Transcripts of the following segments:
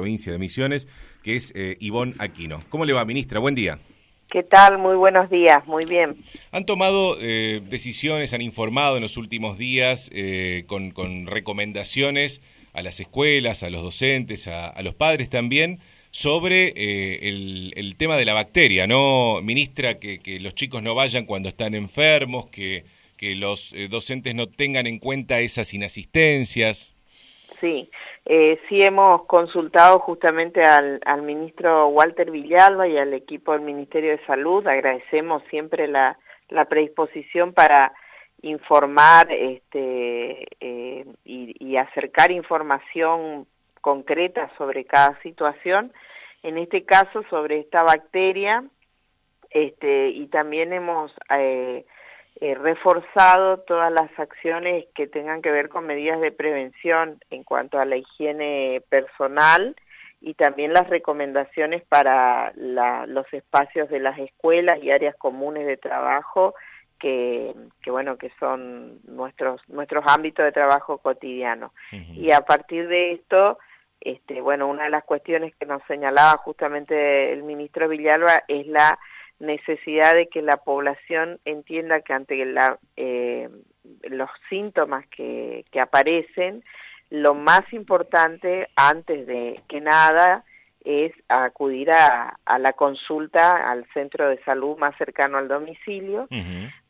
provincia de Misiones, que es eh, Ivonne Aquino. ¿Cómo le va, ministra? Buen día. ¿Qué tal? Muy buenos días, muy bien. Han tomado eh, decisiones, han informado en los últimos días eh, con, recomendaciones a las escuelas, a los docentes, a, los padres también, sobre eh, el, tema de la bacteria, ¿no? Ministra, que, que, los chicos no vayan cuando están enfermos, que, que los docentes no tengan en cuenta esas inasistencias. Sí, eh, sí hemos consultado justamente al, al, ministro Walter Villalba y al equipo del Ministerio de Salud. Agradecemos siempre la, la predisposición para informar este, eh, y, y, acercar información concreta sobre cada situación. En este caso, sobre esta bacteria, este, y también hemos... Eh, eh, reforzado todas las acciones que tengan que ver con medidas de prevención en cuanto a la higiene personal y también las recomendaciones para los espacios de las escuelas y áreas comunes de trabajo que, que bueno que son nuestros nuestros ámbitos de trabajo cotidiano. Y a partir de esto este bueno una de las cuestiones que nos señalaba justamente el ministro Villalba es la necesidad de que la población entienda que ante la, eh, los síntomas que, que aparecen, lo más importante antes de que nada es acudir a, a, la consulta al centro de salud más cercano al domicilio.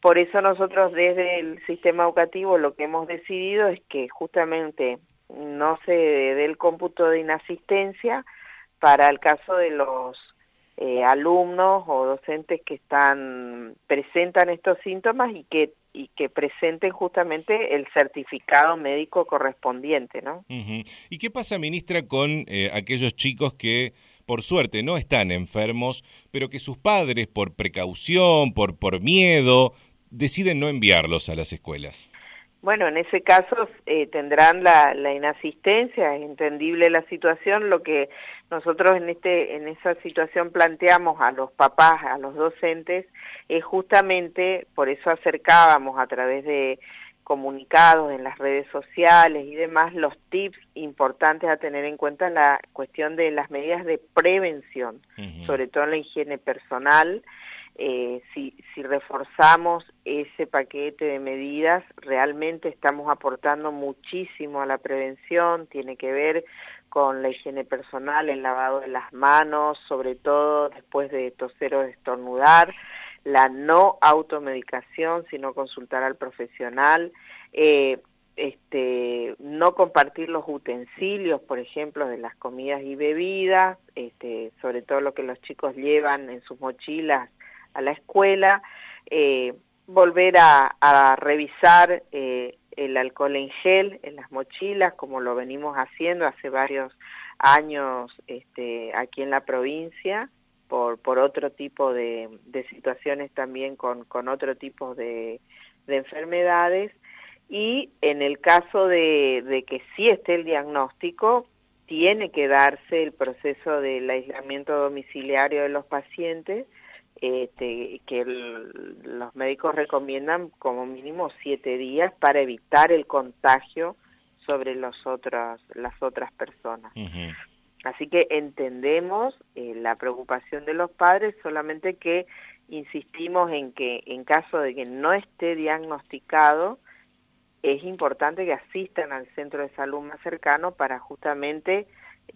Por eso nosotros desde el sistema educativo lo que hemos decidido es que justamente no se dé el cómputo de inasistencia para el caso de los eh, alumnos o docentes que están presentan estos síntomas y que y que presenten justamente el certificado médico correspondiente, ¿no? ¿Y qué pasa, ministra, con eh, aquellos chicos que por suerte no están enfermos, pero que sus padres por precaución, por por miedo, deciden no enviarlos a las escuelas? Bueno, en ese caso eh, tendrán la, la, inasistencia, es entendible la situación. Lo que nosotros en este en esa situación planteamos a los papás, a los docentes, es justamente por eso acercábamos a través de comunicados en las redes sociales y demás los tips importantes a tener en cuenta la cuestión de las medidas de prevención, sobre todo en la higiene personal eh, si, si reforzamos ese paquete de medidas, realmente estamos aportando muchísimo a la prevención, tiene que ver con la higiene personal, el lavado de las manos, sobre todo después de toser o de estornudar, la no automedicación, sino consultar al profesional, eh, este, no compartir los utensilios, por ejemplo, de las comidas y bebidas, este, sobre todo lo que los chicos llevan en sus mochilas a la escuela, eh, volver a, revisar eh, el alcohol en gel en las mochilas, como lo venimos haciendo hace varios años este, aquí en la provincia, por, por otro tipo de, situaciones también con, con otro tipo de, de enfermedades. Y en el caso de, de que sí esté el diagnóstico, tiene que darse el proceso del aislamiento domiciliario de los pacientes, este, que los médicos recomiendan como mínimo siete días para evitar el contagio sobre los otros, las otras personas. Así que entendemos eh, la preocupación de los padres, solamente que insistimos en que en caso de que no esté diagnosticado, es importante que asistan al centro de salud más cercano para justamente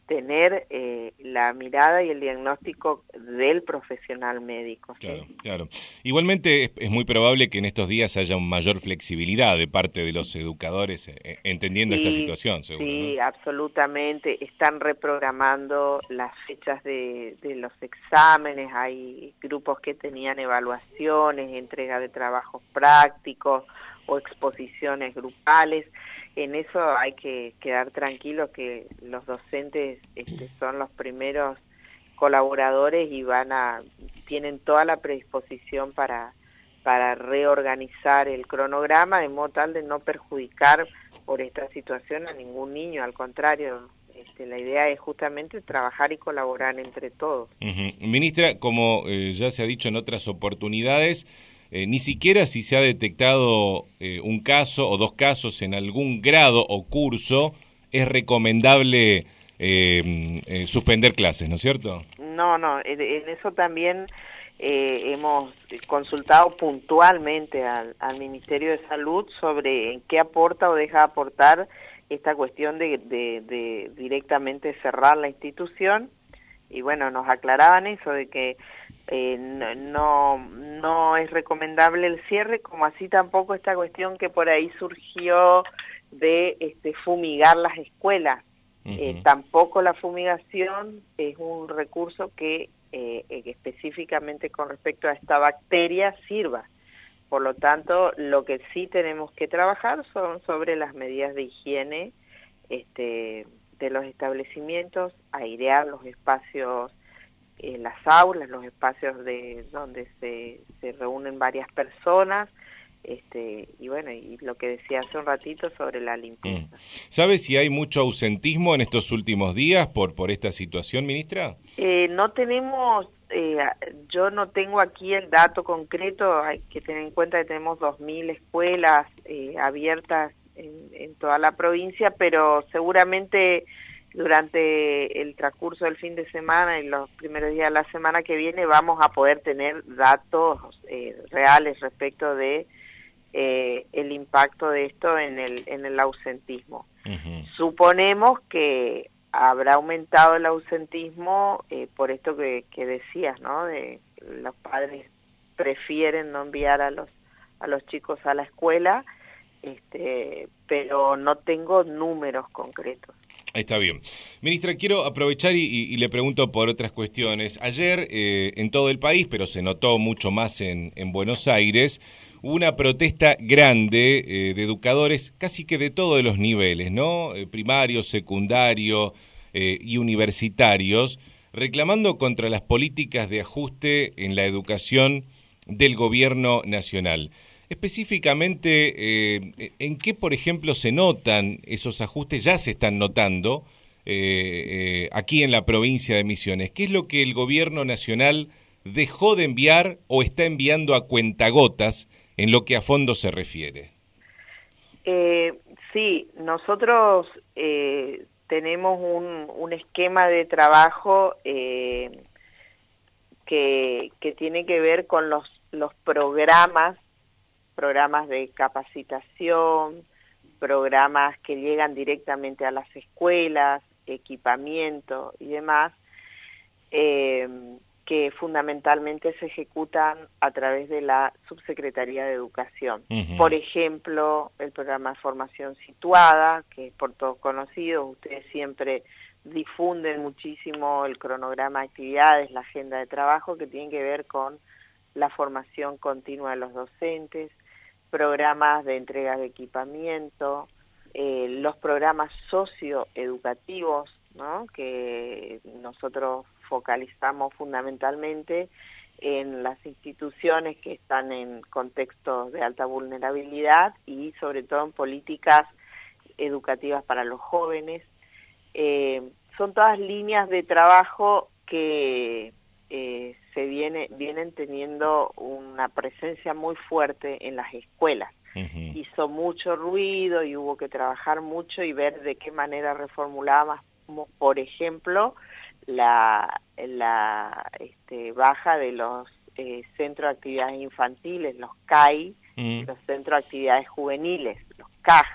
tener eh, la mirada y el diagnóstico del profesional médico. Claro, claro. Igualmente es, muy probable que en estos días haya mayor flexibilidad de parte de los educadores eh, eh, entendiendo esta situación, seguro. Sí, absolutamente. Están reprogramando las fechas de, de los exámenes, hay grupos que tenían evaluaciones, entrega de trabajos prácticos o exposiciones grupales en eso hay que quedar tranquilos que los docentes este, son los primeros colaboradores y van a tienen toda la predisposición para para reorganizar el cronograma de modo tal de no perjudicar por esta situación a ningún niño, al contrario, este, la idea es justamente trabajar y colaborar entre todos. Ministra, como eh, ya se ha dicho en otras oportunidades, eh, ni siquiera si se ha detectado eh, un caso o dos casos en algún grado o curso, es recomendable suspender clases, ¿no es cierto? No, no, en eso también eh, hemos consultado puntualmente al, Ministerio de Salud sobre qué aporta o deja aportar esta cuestión de, de, directamente cerrar la institución y bueno, nos aclaraban eso de que eh, no, no es recomendable el cierre, como así tampoco esta cuestión que por ahí surgió de este, fumigar las escuelas. Eh, tampoco la fumigación es un recurso que eh, específicamente con respecto a esta bacteria sirva. Por lo tanto, lo que sí tenemos que trabajar son sobre las medidas de higiene este, de los establecimientos, airear los espacios, eh, las aulas, los espacios de donde se, se reúnen varias personas, este, y bueno, y lo que decía hace un ratito sobre la limpieza. Mm. ¿Sabe si hay mucho ausentismo en estos últimos días por, por esta situación, ministra? Eh, no tenemos, eh, yo no tengo aquí el dato concreto, hay que tener en cuenta que tenemos 2.000 escuelas eh, abiertas en, en toda la provincia, pero seguramente durante el transcurso del fin de semana y los primeros días de la semana que viene vamos a poder tener datos reales respecto de eh, el impacto de esto en el, en el ausentismo. Suponemos que habrá aumentado el ausentismo eh, por esto que, que decías, ¿no? De los padres prefieren no enviar a los a los chicos a la escuela, este, pero no tengo números concretos. Está bien. Ministra, quiero aprovechar y, le pregunto por otras cuestiones. Ayer eh, en todo el país, pero se notó mucho más en, en Buenos Aires, una protesta grande eh, de educadores casi que de todos los niveles, ¿no? Eh, primarios, secundario eh, y universitarios, reclamando contra las políticas de ajuste en la educación del gobierno nacional. Específicamente, ¿en qué, por ejemplo, se notan esos ajustes? Ya se están notando aquí en la provincia de Misiones. ¿Qué es lo que el gobierno nacional dejó de enviar o está enviando a cuentagotas en lo que a fondo se refiere. Eh, sí, nosotros eh, tenemos un, esquema de trabajo eh, que, que tiene que ver con los, los programas, programas de capacitación, programas que llegan directamente a las escuelas, equipamiento y demás, eh, que fundamentalmente se ejecutan a través de la Subsecretaría de Educación. Por ejemplo, el programa de formación situada, que es por todos conocido, ustedes siempre difunden muchísimo el cronograma de actividades, la agenda de trabajo que tiene que ver con la formación continua de los docentes, programas de entrega de equipamiento, eh, los programas socioeducativos, ¿no? que nosotros focalizamos fundamentalmente en las instituciones que están en contextos de alta vulnerabilidad y sobre todo en políticas educativas para los jóvenes. Eh, son todas líneas de trabajo que eh, se viene, vienen teniendo una presencia muy fuerte en las escuelas. Hizo mucho ruido y hubo que trabajar mucho y ver de qué manera reformulábamos, por ejemplo, la, la este, baja de los eh, centros de actividades infantiles, los CAI, los centros de actividades juveniles, los CAJ,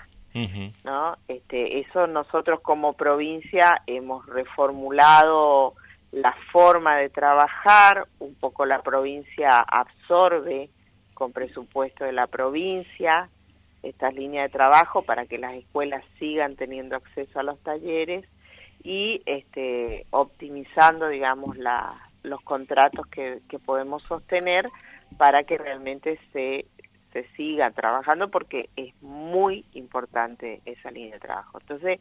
¿no? Este, eso nosotros como provincia hemos reformulado la forma de trabajar, un poco la provincia absorbe con presupuesto de la provincia estas líneas de trabajo para que las escuelas sigan teniendo acceso a los talleres y este, optimizando, digamos, la, los contratos que, que podemos sostener para que realmente se, se siga trabajando porque es muy importante esa línea de trabajo. Entonces,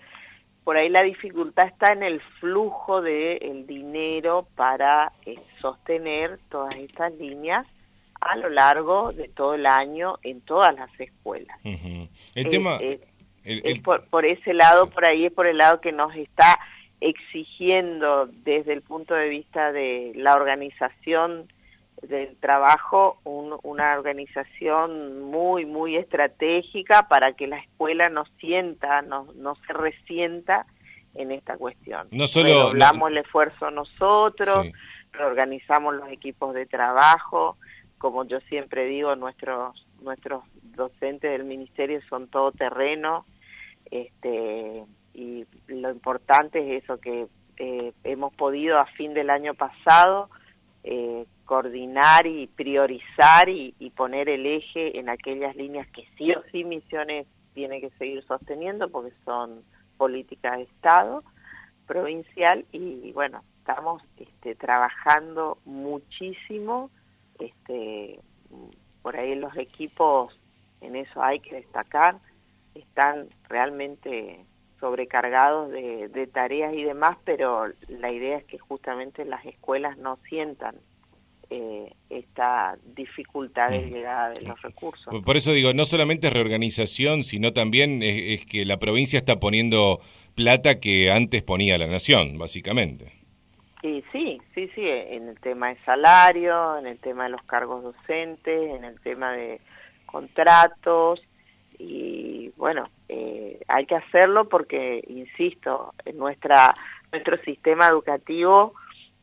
por ahí la dificultad está en el flujo del el dinero para eh, sostener todas estas líneas a lo largo de todo el año en todas las escuelas. El tema... Es por, por ese lado, por ahí es por el lado que nos está exigiendo desde el punto de vista de la organización del trabajo una organización muy muy estratégica para que la escuela no sienta no no se resienta en esta cuestión. No solo hablamos el esfuerzo nosotros, reorganizamos los equipos de trabajo, como yo siempre digo, nuestros nuestros docentes del ministerio son todo terreno, este, y lo importante es eso que eh, hemos podido a fin del año pasado eh, coordinar y priorizar y, poner el eje en aquellas líneas que sí o sí Misiones tiene que seguir sosteniendo porque son políticas de Estado provincial y bueno, estamos este, trabajando muchísimo, este, por ahí los equipos, en eso hay que destacar, están realmente sobrecargados de, tareas y demás, pero la idea es que justamente las escuelas no sientan eh, esta dificultad de mm. llegada de los recursos. Por eso digo, no solamente es reorganización, sino también es, que la provincia está poniendo plata que antes ponía la nación, básicamente. Y sí, sí, sí, en el tema de salario, en el tema de los cargos docentes, en el tema de contratos, y bueno, eh, hay que hacerlo porque, insisto, nuestra, nuestro sistema educativo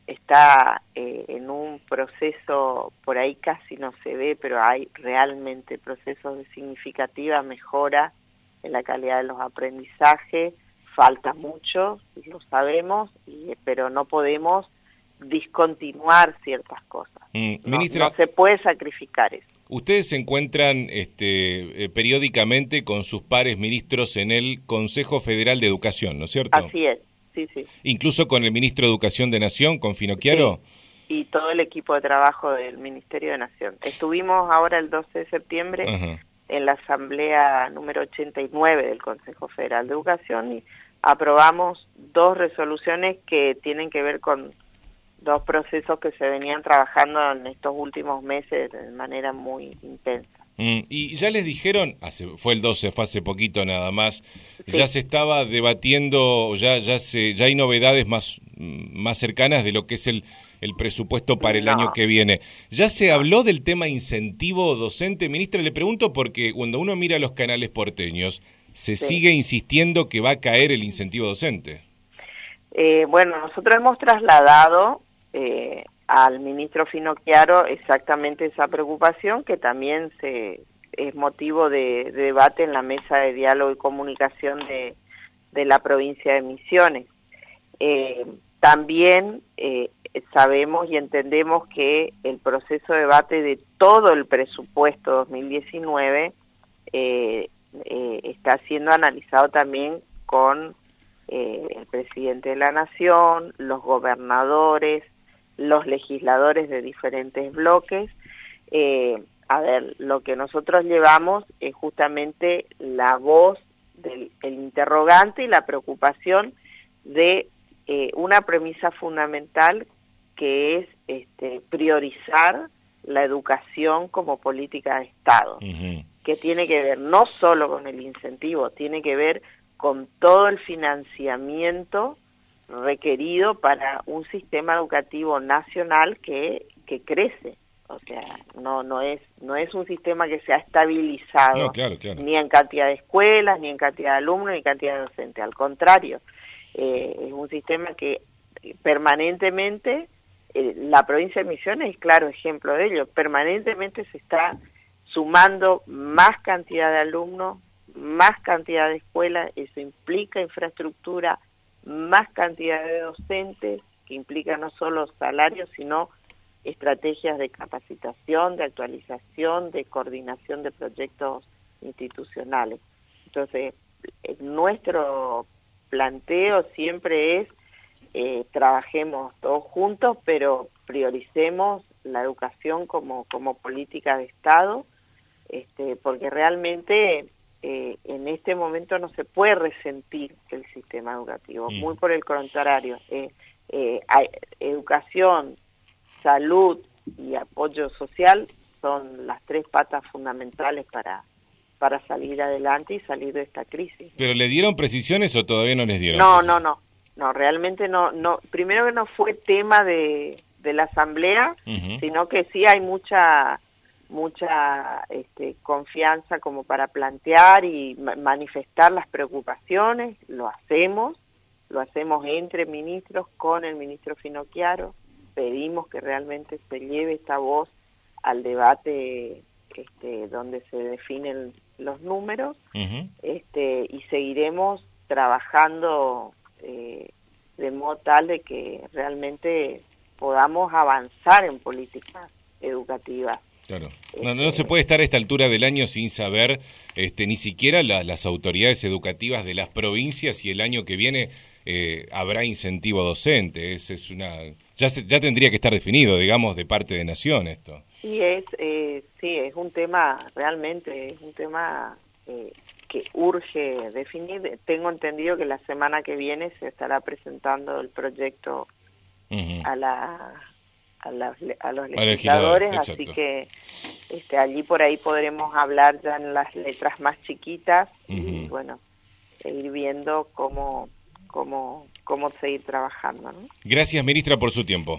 está eh, en un proceso, por ahí casi no se ve, pero hay realmente procesos de significativa mejora en la calidad de los aprendizajes, falta mucho, lo sabemos, pero no podemos discontinuar ciertas cosas. Mm, no se puede sacrificar eso. Ustedes se encuentran este, eh, periódicamente con sus pares ministros en el Consejo Federal de Educación, ¿no es cierto? Así es, sí, sí. Incluso con el ministro de Educación de Nación, con Finocchiaro. Y todo el equipo de trabajo del Ministerio de Nación. Estuvimos ahora el 12 de septiembre en la asamblea número 89 del Consejo Federal de Educación y aprobamos dos resoluciones que tienen que ver con dos procesos que se venían trabajando en estos últimos meses de manera muy intensa. Mm, y ya les dijeron, hace, fue el 12, fue hace poquito nada más, ya se estaba debatiendo, ya ya se ya hay novedades más más cercanas de lo que es el el presupuesto para el año que viene. ¿Ya se habló del tema incentivo docente? Ministra, le pregunto porque cuando uno mira los canales porteños, se sigue insistiendo que va a caer el incentivo docente. Eh, bueno, nosotros hemos trasladado eh, al ministro Finocchiaro exactamente esa preocupación que también se es motivo de, debate en la mesa de diálogo y comunicación de, de la provincia de Misiones. Eh, también eh, sabemos y entendemos que el proceso de debate de todo el presupuesto 2019 está siendo analizado también con el presidente de la Nación, los gobernadores, los legisladores de diferentes bloques. Eh, a ver, lo que nosotros llevamos es justamente la voz del interrogante y la preocupación de eh, una premisa fundamental que es este, priorizar la educación como política de Estado, que tiene que ver no solo con el incentivo, tiene que ver con todo el financiamiento requerido para un sistema educativo nacional que, que crece. O sea, no no es no es un sistema que se ha estabilizado ni en cantidad de escuelas, ni en cantidad de alumnos, ni en cantidad de docentes. Al contrario, eh, es un sistema que permanentemente, eh, la provincia de Misiones es claro ejemplo de ello, permanentemente se está sumando más cantidad de alumnos, más cantidad de escuelas, eso implica infraestructura, más cantidad de docentes, que implica no solo salarios, sino estrategias de capacitación, de actualización, de coordinación de proyectos institucionales. Entonces, nuestro planteo siempre es eh, trabajemos todos juntos, pero prioricemos la educación como, como política de Estado, este, porque realmente eh, en este momento no se puede resentir el sistema educativo, mm. muy por el contrario. Eh, eh, educación, salud y apoyo social son las tres patas fundamentales para, para salir adelante y salir de esta crisis. ¿Pero le dieron precisiones o todavía no les dieron? No, no, no, no, realmente no, no. Primero que no fue tema de, de la asamblea, sino que sí hay mucha mucha este, confianza como para plantear y manifestar las preocupaciones, lo hacemos, lo hacemos entre ministros con el ministro Finocchiaro, pedimos que realmente se lleve esta voz al debate este, donde se definen los números. Este, y seguiremos trabajando eh, de modo tal de que realmente podamos avanzar en políticas educativas. Claro. No, no, se puede estar a esta altura del año sin saber este, ni siquiera las autoridades educativas de las provincias y el año que viene eh, habrá incentivo docente. Es, es una ya, ya tendría que estar definido, digamos, de parte de Nación esto. Sí, es, eh, sí, es un tema, realmente, es un tema eh, que urge definir. Tengo entendido que la semana que viene se estará presentando el proyecto a la a, los legisladores, así que este, allí por ahí podremos hablar ya en las letras más chiquitas y bueno, ir viendo cómo, cómo, cómo seguir trabajando. Gracias, ministra, por su tiempo.